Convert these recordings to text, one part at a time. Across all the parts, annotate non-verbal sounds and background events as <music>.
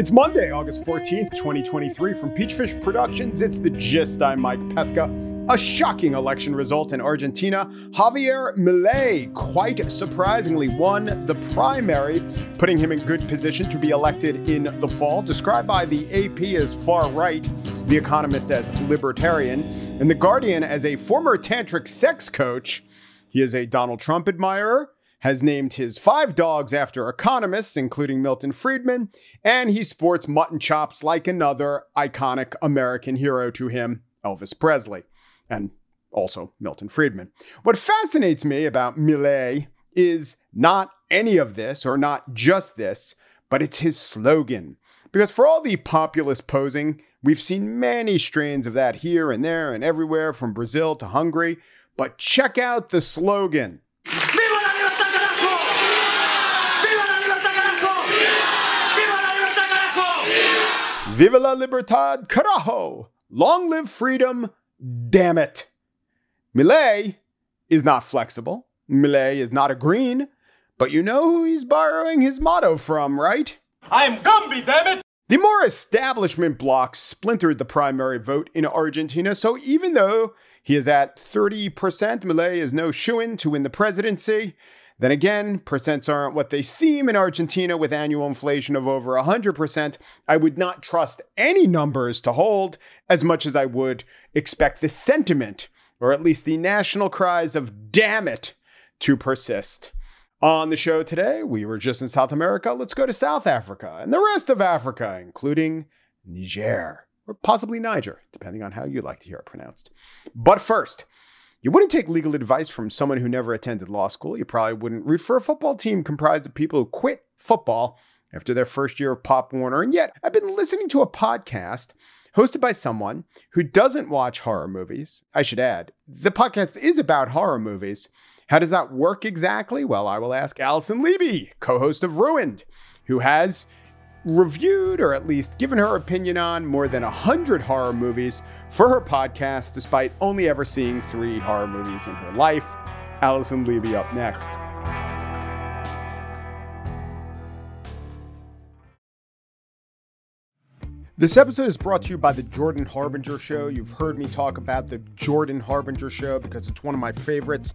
It's Monday, August 14th, 2023. From Peachfish Productions, it's the gist. I'm Mike Pesca. A shocking election result in Argentina. Javier Milei, quite surprisingly, won the primary, putting him in good position to be elected in the fall. Described by the AP as far right, The Economist as libertarian, and The Guardian as a former tantric sex coach. He is a Donald Trump admirer has named his five dogs after economists, including Milton Friedman, and he sports mutton chops like another iconic American hero to him, Elvis Presley, and also Milton Friedman. What fascinates me about Milei is not any of this, or not just this, but it's his slogan. Because for all the populist posing, we've seen many strains of that here and there and everywhere, from Brazil to Hungary. But check out the slogan. Viva la libertad, carajo! Long live freedom, damn it! Milei is not flexible. Milei is not a green, but you know who he's borrowing his motto from, right? I'm Gumby, damn it! The more establishment bloc splintered the primary vote in Argentina, so even though he is at 30%, Milei is no shoo-in to win the presidency. Then again, percents aren't what they seem in Argentina with annual inflation of over 100%. I would not trust any numbers to hold as much as I would expect the sentiment, or at least the national cries of damn it, to persist. On the show today, we were just in South America. Let's go to South Africa and the rest of Africa, including Niger, or possibly Niger, depending on how you like to hear it pronounced. But first, you wouldn't take legal advice from someone who never attended law school. You probably wouldn't root for a football team comprised of people who quit football after their first year of Pop Warner. And yet, I've been listening to a podcast hosted by someone who doesn't watch horror movies. I should add, the podcast is about horror movies. How does that work exactly? Well, I will ask Alison Leiby, co host of Ruined, who has reviewed or at least given her opinion on more than 100 horror movies for her podcast, despite only ever seeing three horror movies in her life. Alison Leiby up next. This episode is brought to you by the Jordan Harbinger Show. You've heard me talk about the Jordan Harbinger Show because it's one of my favorites.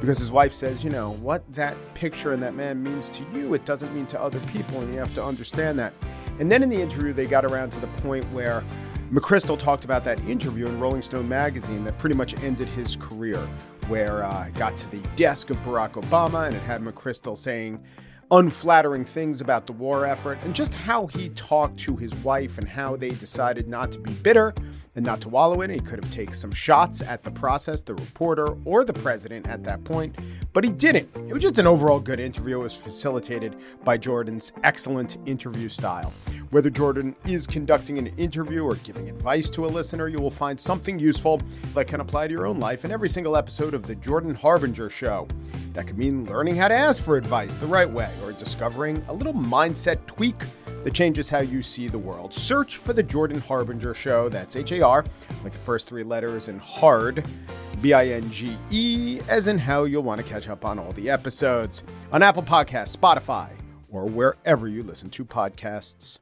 Because his wife says, you know, what that picture and that man means to you, it doesn't mean to other people, and you have to understand that. And then in the interview, they got around to the point where McChrystal talked about that interview in Rolling Stone magazine that pretty much ended his career, where uh, got to the desk of Barack Obama and it had McChrystal saying, unflattering things about the war effort and just how he talked to his wife and how they decided not to be bitter and not to wallow in it. He could have taken some shots at the process, the reporter, or the president at that point, but he didn't. It was just an overall good interview. It was facilitated by Jordan's excellent interview style. Whether Jordan is conducting an interview or giving advice to a listener, you will find something useful that can apply to your own life in every single episode of The Jordan Harbinger Show. That could mean learning how to ask for advice the right way or discovering a little mindset tweak that changes how you see the world. Search for The Jordan Harbinger Show. That's H A R, like the first three letters, in hard, B I N G E, as in how you'll want to catch up on all the episodes on Apple Podcasts, Spotify, or wherever you listen to podcasts.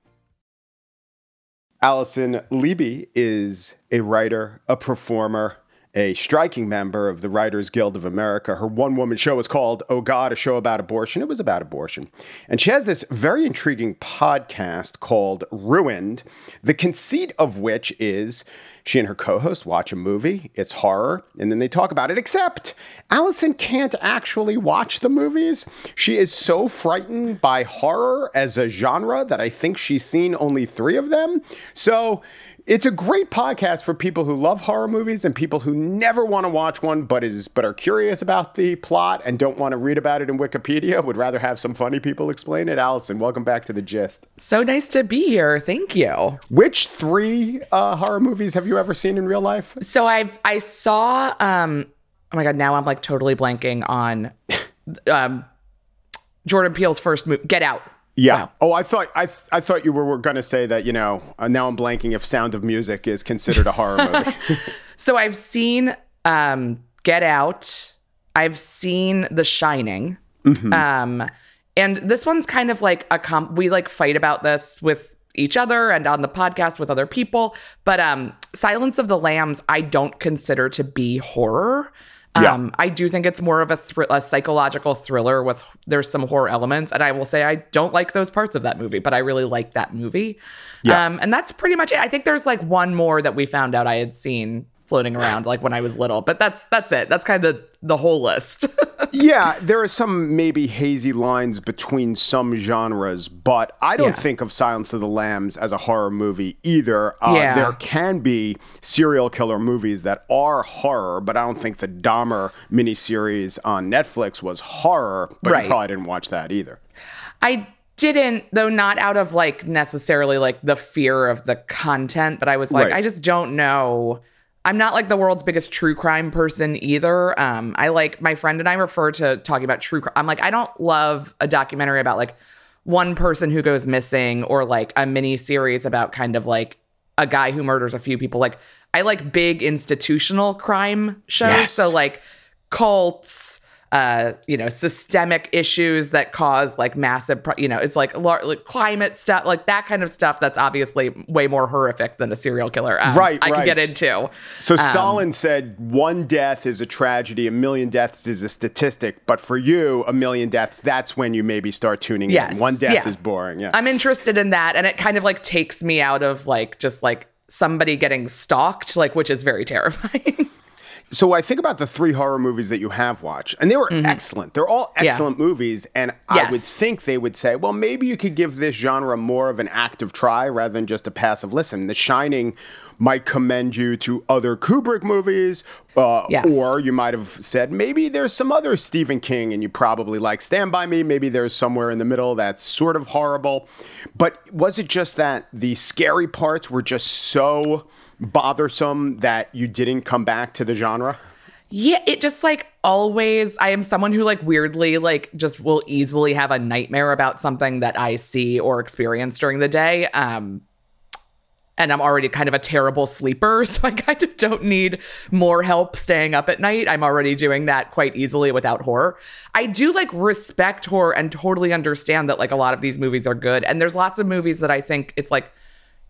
Alison Leiby is a writer, a performer, a striking member of the Writers Guild of America. Her one woman show was called Oh God, a show about abortion. It was about abortion. And she has this very intriguing podcast called Ruined, the conceit of which is she and her co host watch a movie, it's horror, and then they talk about it. Except Alison can't actually watch the movies. She is so frightened by horror as a genre that I think she's seen only three of them. So, it's a great podcast for people who love horror movies and people who never want to watch one but is but are curious about the plot and don't want to read about it in Wikipedia, <laughs> would rather have some funny people explain it. Alison, welcome back to the gist. So nice to be here. Thank you. Which three uh, horror movies have you ever seen in real life? So I I saw um oh my god, now I'm like totally blanking on <laughs> um Jordan Peele's first movie, Get Out. Yeah. Wow. Oh, I thought I I thought you were, were going to say that. You know, uh, now I'm blanking if Sound of Music is considered a horror movie. <laughs> So I've seen um Get Out. I've seen The Shining. Um and this one's kind of like a comp we like fight about this with each other and on the podcast with other people, but um Silence of the Lambs I don't consider to be horror. Yeah. Um, I do think it's more of a, thr- a psychological thriller with there's some horror elements, and I will say I don't like those parts of that movie, but I really like that movie. Yeah. Um, and that's pretty much it. I think there's like one more that we found out I had seen floating around like when I was little, but that's that's it. That's kind of the whole list. <laughs> yeah, there are some maybe hazy lines between some genres, but I don't Yeah. think of Silence of the Lambs as a horror movie either. Uh, Yeah. There can be serial killer movies that are horror, but I don't think the Dahmer miniseries on Netflix was horror, but Right. you probably didn't watch that either. I didn't, though, not out of like necessarily like the fear of the content, but I was like, Right. I just don't know. I'm not like the world's biggest true crime person either. Um, I like my friend and I refer to talking about true crime. I'm like, I don't love a documentary about like one person who goes missing or like a mini series about kind of like a guy who murders a few people. Like, I like big institutional crime shows. Yes. So, like, cults, uh, you know, systemic issues that cause like massive, pro- you know, it's like, lar- like climate stuff, like that kind of stuff. That's obviously way more horrific than a serial killer. Um, Right, I right. could get into. So Stalin said one death is a tragedy, a million deaths is a statistic, but for you, a million deaths, that's when you maybe start tuning Yes, in. One death yeah. is boring. Yeah. I'm interested in that, and it kind of like takes me out of like just like somebody getting stalked, like which is very <laughs> terrifying. So I think about the three horror movies that you have watched, and they were excellent. They're all excellent movies, and I Mm-hmm. Would think they would say, well, maybe you could give this genre more of an active try rather than just a passive listen. The Shining might commend you to other Kubrick movies, uh, Yes. or you might have said maybe there's some other Stephen King, and you probably like Stand by Me. Maybe there's somewhere in the middle that's sort of horrible, but was it just that the scary parts were just so bothersome that you didn't come back to the genre? Yeah, it just like always, I am someone who like weirdly like just will easily have a nightmare about something that I see or experience during the day. Um and I'm already kind of a terrible sleeper, <laughs> so I kind of don't need more help staying up at night. I'm already doing that quite easily without horror. I do like respect horror and totally understand that like a lot of these movies are good. And there's lots of movies that I think it's like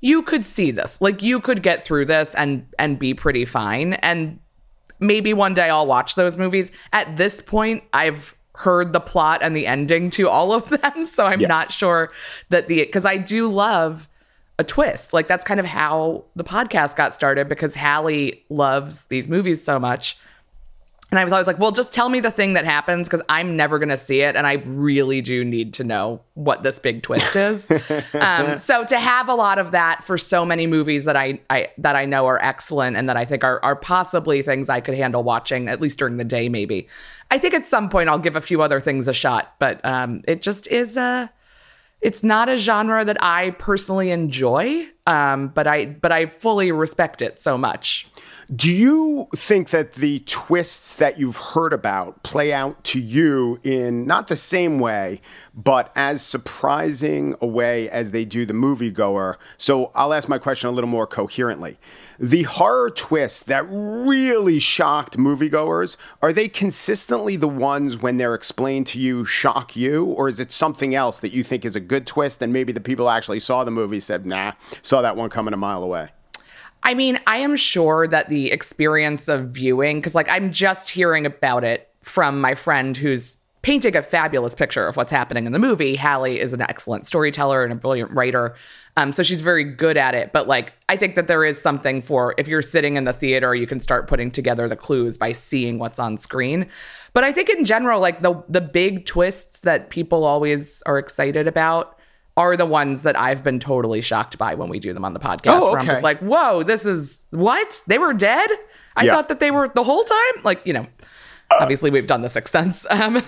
you could see this. Like you could get through this and and be pretty fine. And maybe one day I'll watch those movies. At this point, I've heard the plot and the ending to all of <laughs> them, so I'm not sure that the because I do love a twist. Like that's kind of how the podcast got started because Hallie loves these movies so much. And I was always like, well, just tell me the thing that happens because I'm never going to see it. And I really do need to know what this big twist is. <laughs> um, so to have a lot of that for so many movies that I, I that I know are excellent and that I think are, are possibly things I could handle watching, at least during the day, maybe. I think at some point I'll give a few other things a shot, but um, it just is a. It's not a genre that I personally enjoy, um, but I but I fully respect it so much. Do you think that the twists that you've heard about play out to you in not the same way, but as surprising a way as they do the moviegoer? So I'll ask my question a little more coherently. The horror twists that really shocked moviegoers, are they consistently the ones when they're explained to you shock you? Or is it something else that you think is a good twist and maybe the people actually saw the movie said, nah, saw that one coming a mile away? I mean, I am sure that the experience of viewing, because like I'm just hearing about it from my friend who's painting a fabulous picture of what's happening in the movie. Hallie is an excellent storyteller and a brilliant writer. Um, so she's very good at it. But like, I think that there is something for if you're sitting in the theater, you can start putting together the clues by seeing what's on screen. But I think in general, like the the big twists that people always are excited about are the ones that I've been totally shocked by when we do them on the podcast. Oh, Where I'm just like, whoa, this is what? They were dead? I Yeah. thought that they were the whole time? Like, you know, obviously we've done The Sixth Sense. <laughs> Um,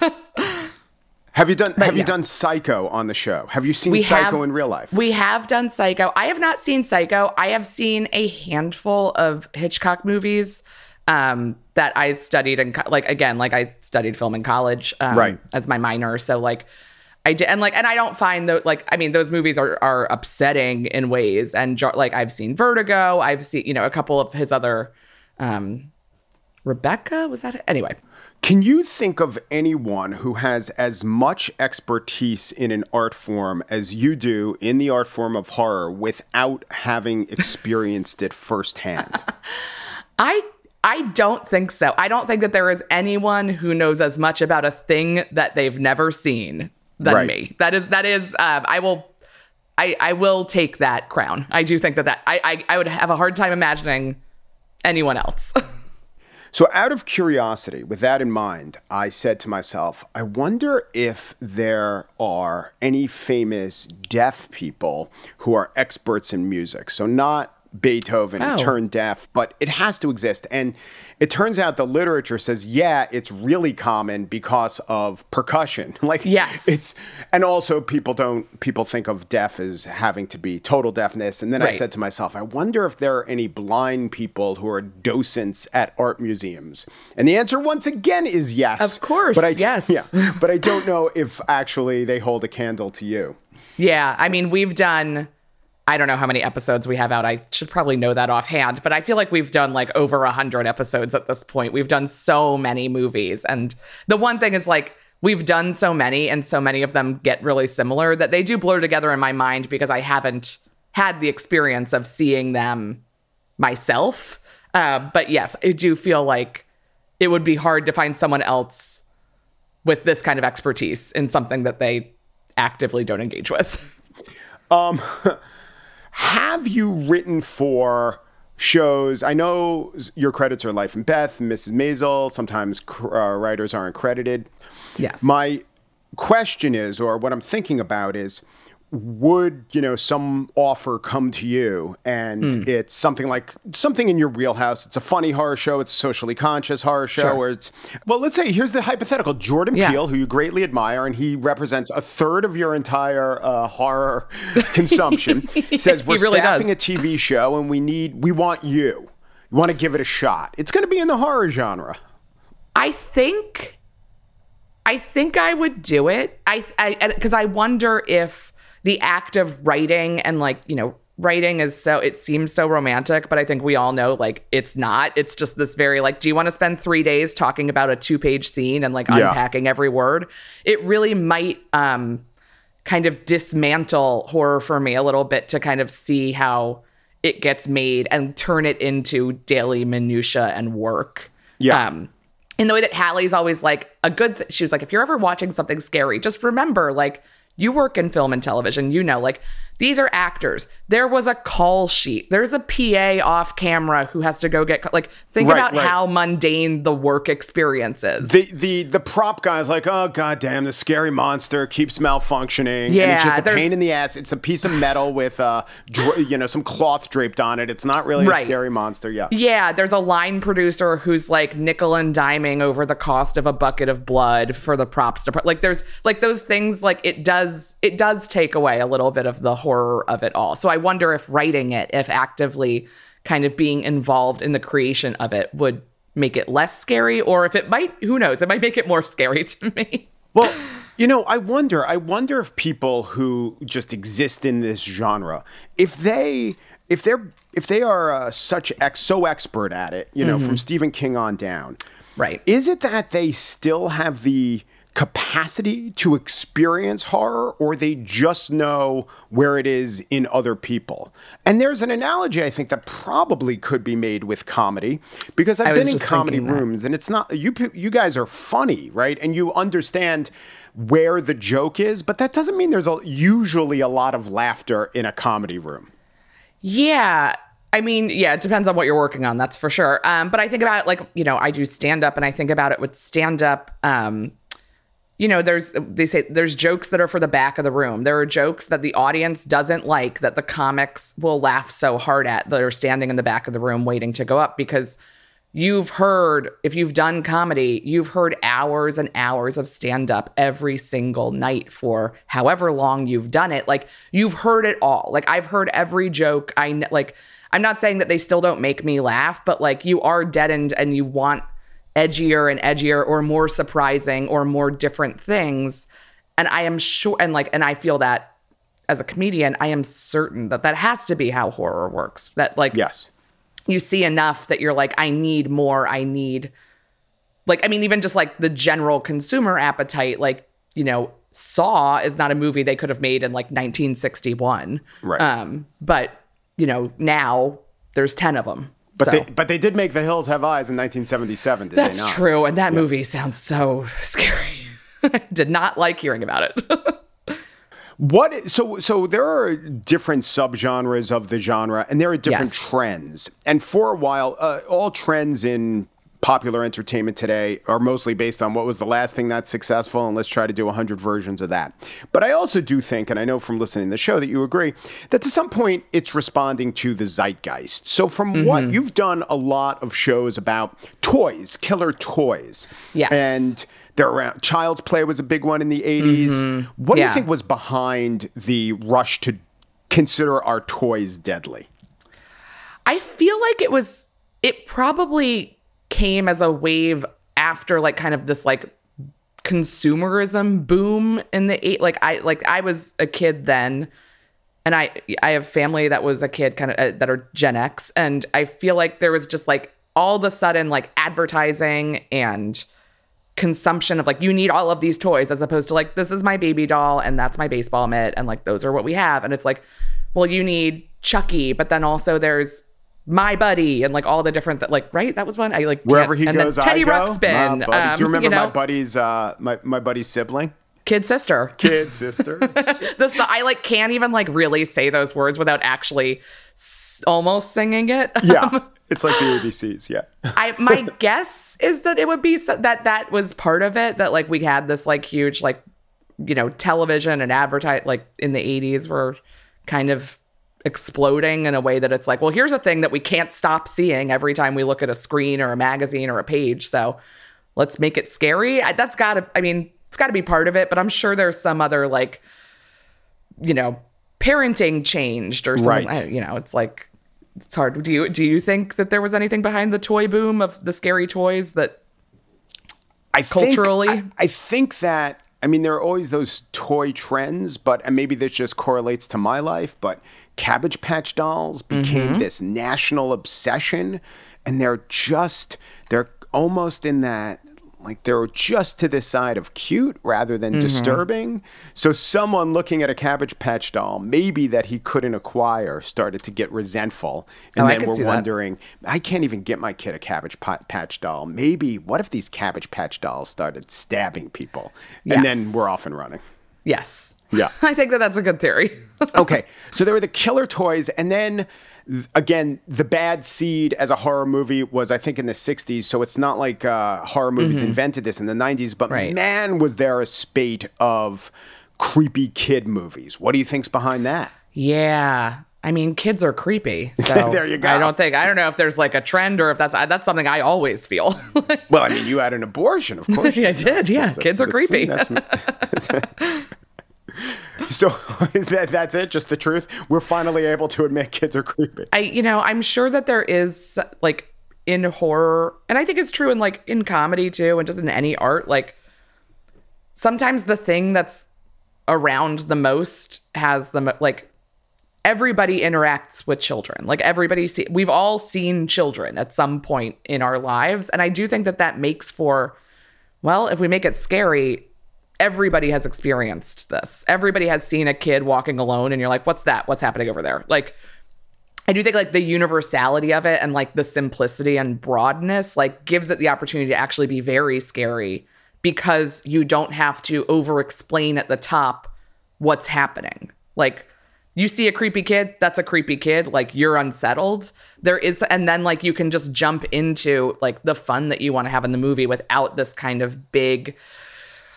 Have you done Have you done Psycho on the show? Have you seen we Psycho have, in real life? We have done Psycho. I have not seen Psycho. I have seen a handful of Hitchcock movies um, that I studied and like again, like I studied film in college, um, Right. as my minor. So like I did, and like, and I don't find those like I mean, those movies are are upsetting in ways. And like I've seen Vertigo. I've seen you know a couple of his other. Um, Rebecca was that it? anyway? Can you think of anyone who has as much expertise in an art form as you do in the art form of horror without having <laughs> experienced it firsthand? <laughs> I I don't think so. I don't think that there is anyone who knows as much about a thing that they've never seen than Right. me. That is that is um, I will I I will take that crown. I do think that that I I, I would have a hard time imagining anyone else. <laughs> So, out of curiosity, with that in mind, I said to myself, I wonder if there are any famous deaf people who are experts in music. So, not Beethoven Oh. turned deaf, but it has to exist. And it turns out the literature says, yeah, it's really common because of percussion. <laughs> Like, Yes. it's, and also people don't, people think of deaf as having to be total deafness. And then I said to myself, I wonder if there are any blind people who are docents at art museums. And the answer, once again, is yes. Of course, but I, <laughs> yes. Yeah, but I don't know if actually they hold a candle to you. yeah, I mean we've done I don't know how many episodes we have out. I should probably know that offhand, but I feel like we've done like over a hundred episodes at this point. We've done so many movies. And the one thing is like we've done so many and so many of them get really similar that they do blur together in my mind because I haven't had the experience of seeing them myself. Uh, but yes, I do feel like it would be hard to find someone else with this kind of expertise in something that they actively don't engage with. <laughs> Have you written for shows? I know your credits are Life and Beth, Mrs. Maisel. Sometimes uh, writers aren't credited. Yes. My question is, or what I'm thinking about is, would you know some offer come to you and Hmm. it's something like something in your wheelhouse it's a funny horror show it's a socially conscious horror show Sure. or it's well let's say here's the hypothetical jordan Yeah. peele who you greatly admire and he represents a third of your entire uh, horror <laughs> consumption says we're really staffing does. a tv show and we need we want you you want to give it a shot it's going to be in the horror genre I think I think I would do it. I I cuz I wonder if the act of writing and like, you know, writing is so it seems so romantic, but I think we all know like it's not. It's just this very like do you want to spend 3 days talking about a two-page scene and like Yeah. unpacking every word? It really might um kind of dismantle horror for me a little bit to kind of see how it gets made and turn it into daily minutia and work. Yeah. Um, in the way that Hallie's always like a good th- she was like if you're ever watching something scary just remember like you work in film and television you know like these are actors there was a call sheet there's a pa off camera who has to go get like think Right, about right. how mundane the work experience is the the the prop guy's like, oh god damn, the scary monster keeps malfunctioning. and it's just a pain in the ass. It's a piece of metal with uh, dra- you know, some cloth draped on it. It's not really a scary monster. Yeah, Yeah, there's a line producer who's like nickel and diming over the cost of a bucket of blood for the props department. Like there's like those things like it does it does take away a little bit of the horror of it all. So I wonder if writing it, if actively kind of being involved in the creation of it would make it less scary or if it might who knows, it might make it more <laughs> scary to me. Well, you know, I wonder. I wonder if people who just exist in this genre, if they, if they're, if they are uh, such ex, so expert at it, you know, from Stephen King on down, Right. Is it that they still have the capacity to experience horror or they just know where it is in other people. And there's an analogy I think that probably could be made with comedy because I've been in comedy that. rooms and it's not you you guys are funny, right? And you understand where the joke is, but that doesn't mean there's a, usually a lot of laughter in a comedy room. Yeah. I mean, yeah, it depends on what you're working on, that's for sure. Um, but I think about it like, you know, I do stand up and I think about it with stand up. Um, you know, there's, they say there's jokes that are for the back of the room. There are jokes that the audience doesn't like that the comics will laugh so hard at that are standing in the back of the room waiting to go up because you've heard, if you've done comedy, you've heard hours and hours of stand up every single night for however long you've done it. Like you've heard it all. Like I've heard every joke. I like, I'm not saying that they still don't make me laugh, but like you are deadened and you want edgier and edgier or more surprising or more different things. And I am sure, and like, and I feel that as a comedian, I am certain that that has to be how horror works. That like, Yes. you see enough that you're like, I need more. I need, like, I mean, even just like the general consumer appetite, like, you know, Saw is not a movie they could have made in like 1961. Right. Um, but, you know, now there's 10 of them. But so. they but they did make The Hills Have Eyes in 1977, did That's they not? true. And that movie sounds so <laughs> scary. I did not like hearing about it. <laughs> What so so there are different subgenres of the genre and there are different Yes. trends. And for a while uh, all trends in popular entertainment today are mostly based on what was the last thing that's successful and let's try to do 100 versions of that. But I also do think and I know from listening to the show that you agree that to some point it's responding to the zeitgeist. So from what Mm-hmm. you've done a lot of shows about toys, killer toys. Yes. And they're around Child's Play was a big one in the 80s. What do you Mm-hmm. Think was behind the rush to consider our toys deadly? I feel like it was it probably came as a wave after like kind of this like consumerism boom in the eight like I like I was a kid then and I I have family that was a kid kind of uh, that are Gen X and I feel like there was just like all of a sudden like advertising and consumption of like you need all of these toys as opposed to like this is my baby doll and that's my baseball mitt and like those are what we have. And it's like well you need Chucky but then also there's my buddy and like all the different th- like right? That was one I like Wherever he and then goes, Teddy I go. Ruxpin um, do you remember know, my buddy's uh, my my buddy's sibling, kid sister. Kid <laughs> sister? the so- I like can't even like really say those words without actually s- almost singing it. Yeah, <laughs> it's like the ABCs. Yeah, I my <laughs> guess is that it would be so, that that was part of it that like we had this like huge like you know television and advertise like in the 80s were kind of exploding in a way that it's like well here's a thing that we can't stop seeing every time we look at a screen or a magazine or a page so let's make it scary I, that's got to i mean it's got to be part of it but i'm sure there's some other like you know parenting changed or something Right. I- you know it's like it's hard do you do you think that there was anything behind the toy boom of the scary toys that I think- Culturally? I, I think that I mean there are always those toy trends, but and maybe this just correlates to my life. But Cabbage Patch dolls became mm-hmm. this national obsession, and they're just they're almost in that like they're just to this side of cute rather than mm-hmm. disturbing. So someone looking at a Cabbage Patch doll, maybe that he couldn't acquire, started to get resentful, and Oh, then we're see that. wondering, I can't even get my kid a Cabbage Pa- Patch doll. Maybe what if these Cabbage Patch dolls started stabbing people, and then we're off and running. yes Yeah. <laughs> i think that that's a good theory <laughs> okay, so there were the killer toys, and then again, the bad seed as a horror movie was, I think, in the '60s. So it's not like uh, horror movies invented this in the '90s, but Mm-hmm. Right. man, was there a spate of creepy kid movies. What do you think's behind that? yeah I mean, kids are creepy. <laughs> So There you go. I don't think I don't know if there's like a trend or if that's that's something I always feel. Well, I mean, you had an abortion, of course. Yeah, I did. Yeah, That's- kids are that's- creepy. that's- <laughs> so <laughs> is that that's it? Just the truth? We're finally able to admit kids are creepy. I you know, I'm sure that there is like in horror and I think it's true in like in comedy too and just in any art like sometimes the thing that's around the most has the mo- like everybody interacts with children. Like everybody see we've all seen children at some point in our lives and I do think that that makes for well, if we make it scary, everybody has experienced this. Everybody has seen a kid walking alone and you're like, what's that? What's happening over there? Like, I do think like the universality of it and like the simplicity and broadness like gives it the opportunity to actually be very scary because you don't have to over explain at the top what's happening. Like you see a creepy kid, that's a creepy kid, like you're unsettled. There is and then like you can just jump into like the fun that you want to have in the movie without this kind of big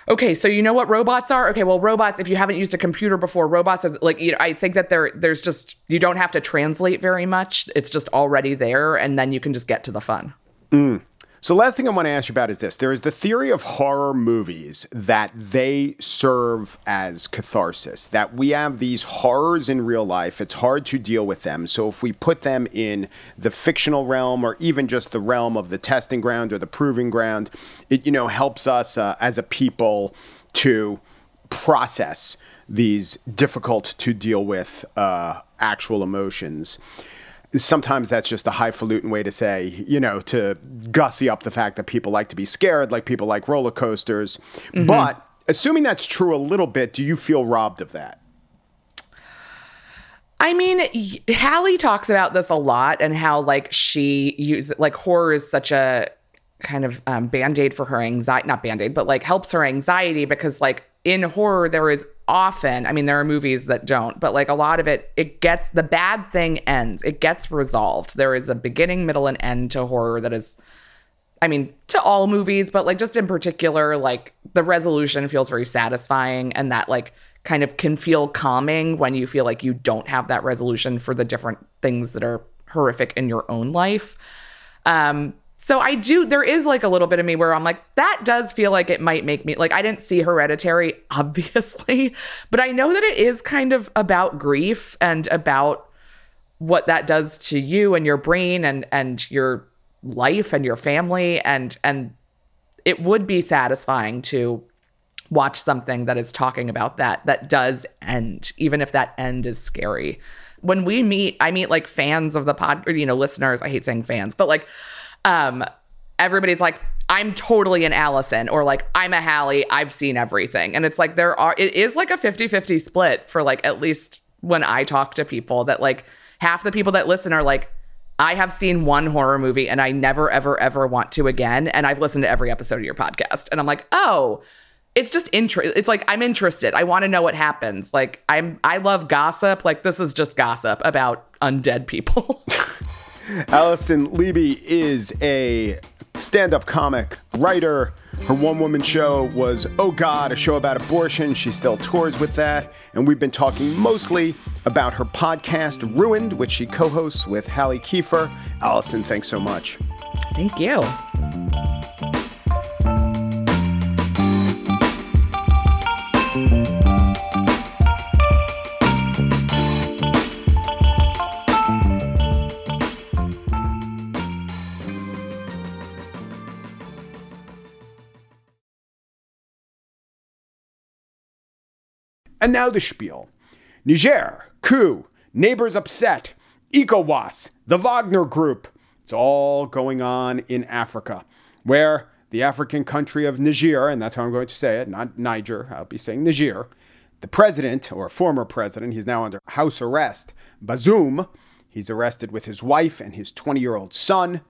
okay, so you know what robots are? Okay, well, robots. If you haven't used a computer before, robots are like. You know, I think that there, there's just you don't have to translate very much. It's just already there, and then you can just get to the fun. Mm. So, last thing I want to ask you about is this: there is the theory of horror movies that they serve as catharsis. That we have these horrors in real life; it's hard to deal with them. So, if we put them in the fictional realm, or even just the realm of the testing ground or the proving ground, it you know helps us uh, as a people to process these difficult to deal with uh, actual emotions sometimes that's just a highfalutin way to say, you know, to gussy up the fact that people like to be scared, like people like roller coasters. Mm-hmm. But assuming that's true a little bit, do you feel robbed of that? I mean, Hallie talks about this a lot and how like she uses like horror is such a kind of um, band-aid for her anxiety not band-aid but like helps her anxiety because like in horror there is often, I mean, there are movies that don't, but like a lot of it, it gets the bad thing ends. It gets resolved. There is a beginning, middle, and end to horror that is, I mean, to all movies, but like just in particular, like the resolution feels very satisfying and that like kind of can feel calming when you feel like you don't have that resolution for the different things that are horrific in your own life. Um, so I do, there is like a little bit of me where I'm like, that does feel like it might make me, like, I didn't see Hereditary, <laughs> obviously, but I know that it is kind of about grief and about what that does to you and your brain and, and your life and your family. And, and it would be satisfying to watch something that is talking about that, that does end, even if that end is scary. When we meet, I meet like fans of the pod, or, you know, listeners. I hate saying fans, but like, um, everybody's like, I'm totally an Alison or like I'm a Hallie, I've seen everything. And it's like there are it is like a 50-50 split for like at least when I talk to people that like half the people that listen are like I have seen one horror movie and I never ever ever want to again and I've listened to every episode of your podcast. And I'm like, "Oh, it's just interest it's like i'm interested i want to know what happens like i'm i love gossip like this is just gossip about undead people <laughs> Alison Leiby is a stand up comic, writer. Her one woman show was Oh God, a show about abortion. She still tours with that. And we've been talking mostly about her podcast, Ruined, which she co hosts with Hallie Kiefer. Alison, thanks so much. Thank you. And now the spiel Niger, coup, neighbors upset, ECOWAS, the Wagner Group. It's all going on in Africa, where the African country of Niger, and that's how I'm going to say it, not Niger, I'll be saying Niger, the president, or former president, he's now under house arrest, Bazoum, he's arrested with his wife and his 20 year old son.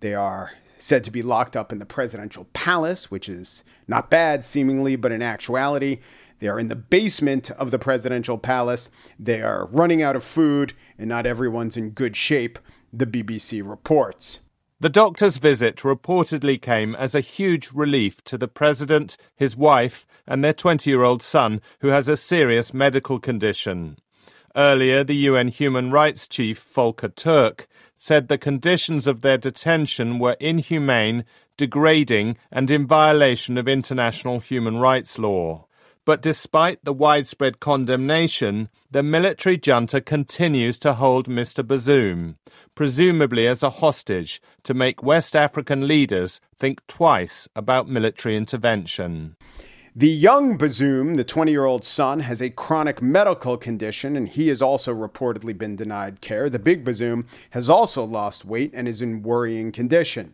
They are said to be locked up in the presidential palace, which is not bad seemingly, but in actuality, they are in the basement of the presidential palace. They are running out of food, and not everyone's in good shape, the BBC reports. The doctor's visit reportedly came as a huge relief to the president, his wife, and their 20 year old son, who has a serious medical condition. Earlier, the UN human rights chief, Volker Turk, said the conditions of their detention were inhumane, degrading, and in violation of international human rights law. But despite the widespread condemnation, the military junta continues to hold Mr. Bazoum, presumably as a hostage to make West African leaders think twice about military intervention. The young Bazoum, the 20 year old son, has a chronic medical condition and he has also reportedly been denied care. The big Bazoum has also lost weight and is in worrying condition.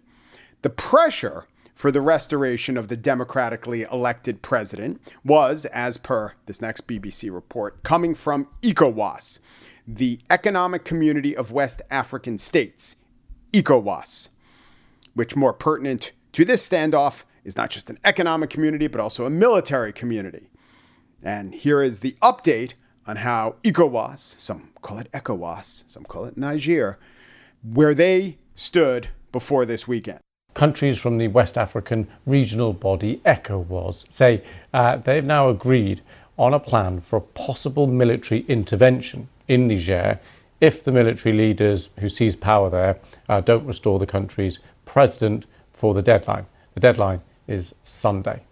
The pressure for the restoration of the democratically elected president was, as per this next BBC report, coming from ECOWAS, the Economic Community of West African States, ECOWAS, which more pertinent to this standoff is not just an economic community, but also a military community. And here is the update on how ECOWAS, some call it ECOWAS, some call it Niger, where they stood before this weekend. Countries from the West African regional body ECOWAS say uh, they've now agreed on a plan for a possible military intervention in Niger if the military leaders who seize power there uh, don't restore the country's president for the deadline. The deadline is Sunday.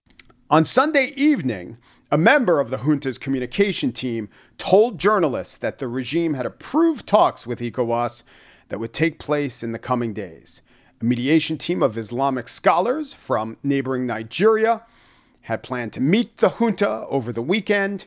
On Sunday evening, a member of the junta's communication team told journalists that the regime had approved talks with ECOWAS that would take place in the coming days. A mediation team of Islamic scholars from neighboring Nigeria had planned to meet the junta over the weekend,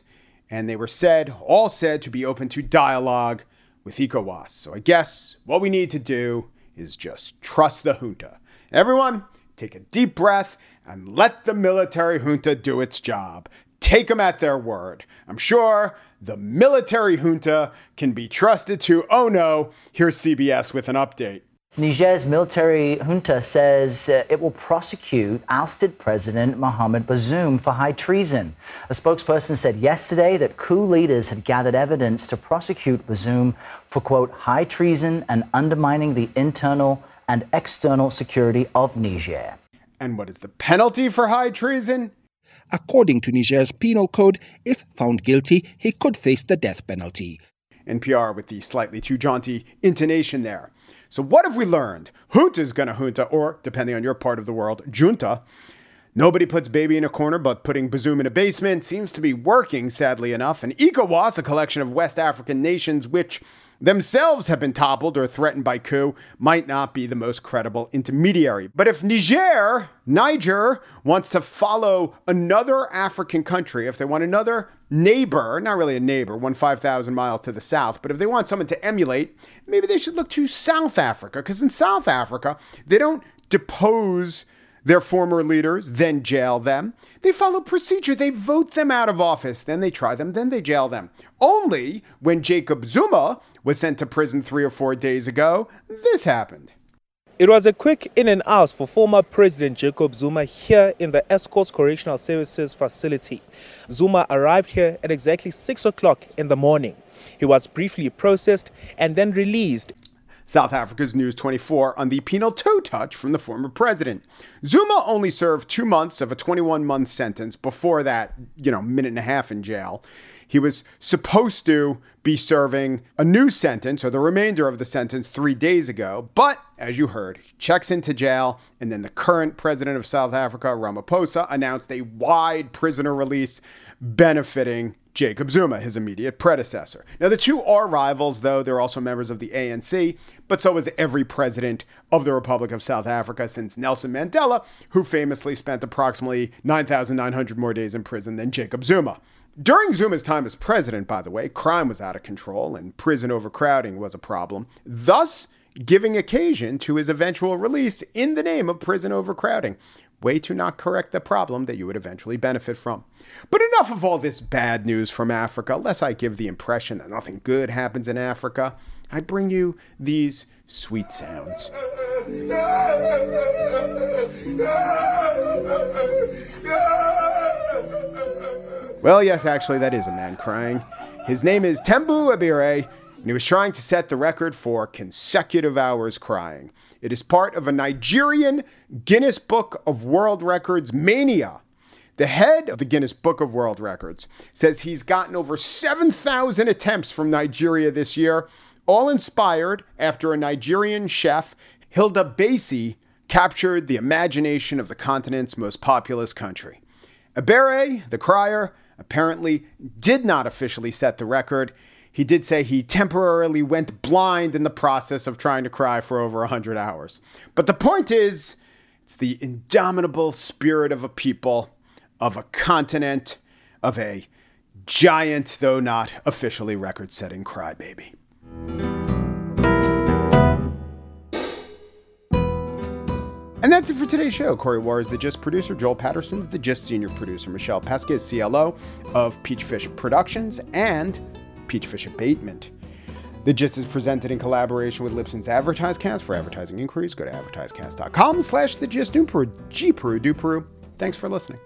and they were said, all said, to be open to dialogue with ECOWAS. So I guess what we need to do is just trust the junta. Everyone, take a deep breath and let the military junta do its job take them at their word. I'm sure the military junta can be trusted to. Oh no, here's CBS with an update. Niger's military junta says uh, it will prosecute ousted President Mohamed Bazoum for high treason. A spokesperson said yesterday that coup leaders had gathered evidence to prosecute Bazoum for, quote, high treason and undermining the internal and external security of Niger. And what is the penalty for high treason? According to Niger's penal code, if found guilty, he could face the death penalty. NPR with the slightly too jaunty intonation there. So, what have we learned? Junta's gonna junta, or depending on your part of the world, junta. Nobody puts baby in a corner, but putting Bazoum in a basement seems to be working, sadly enough. And ECOWAS, a collection of West African nations which themselves have been toppled or threatened by coup might not be the most credible intermediary. But if Niger, Niger, wants to follow another African country, if they want another neighbor, not really a neighbor, one 5,000 miles to the south, but if they want someone to emulate, maybe they should look to South Africa, because in South Africa, they don't depose their former leaders, then jail them. They follow procedure. They vote them out of office, then they try them, then they jail them. Only when Jacob Zuma was sent to prison three or four days ago, this happened. It was a quick in and out for former President Jacob Zuma here in the Estcourt Correctional Services facility. Zuma arrived here at exactly 6 o'clock in the morning. He was briefly processed and then released South Africa's News 24 on the penal toe touch from the former president. Zuma only served two months of a 21 month sentence before that, you know, minute and a half in jail. He was supposed to be serving a new sentence or the remainder of the sentence three days ago. But as you heard, he checks into jail. And then the current president of South Africa, Ramaphosa, announced a wide prisoner release benefiting Jacob Zuma, his immediate predecessor. Now, the two are rivals, though. They're also members of the ANC, but so is every president of the Republic of South Africa since Nelson Mandela, who famously spent approximately 9,900 more days in prison than Jacob Zuma. During Zuma's time as president, by the way, crime was out of control and prison overcrowding was a problem, thus giving occasion to his eventual release in the name of prison overcrowding. Way to not correct the problem that you would eventually benefit from. But enough of all this bad news from Africa, lest I give the impression that nothing good happens in Africa. I bring you these sweet sounds. <laughs> Well, yes, actually, that is a man crying. His name is Tembu Ebere, and he was trying to set the record for consecutive hours crying. It is part of a Nigerian Guinness Book of World Records mania. The head of the Guinness Book of World Records says he's gotten over 7,000 attempts from Nigeria this year, all inspired after a Nigerian chef, Hilda Baci, captured the imagination of the continent's most populous country. Ebere, the crier, apparently did not officially set the record. He did say he temporarily went blind in the process of trying to cry for over 100 hours. But the point is, it's the indomitable spirit of a people, of a continent, of a giant, though not officially record setting crybaby. And that's it for today's show. Corey War is the Gist producer. Joel Patterson's the Gist senior producer. Michelle is CLO of Peachfish Productions and Peachfish Abatement. The Gist is presented in collaboration with Libsyn's AdvertiseCast. For advertising inquiries, go to advertisecast.com slash the Gist. G Peru. Thanks for listening.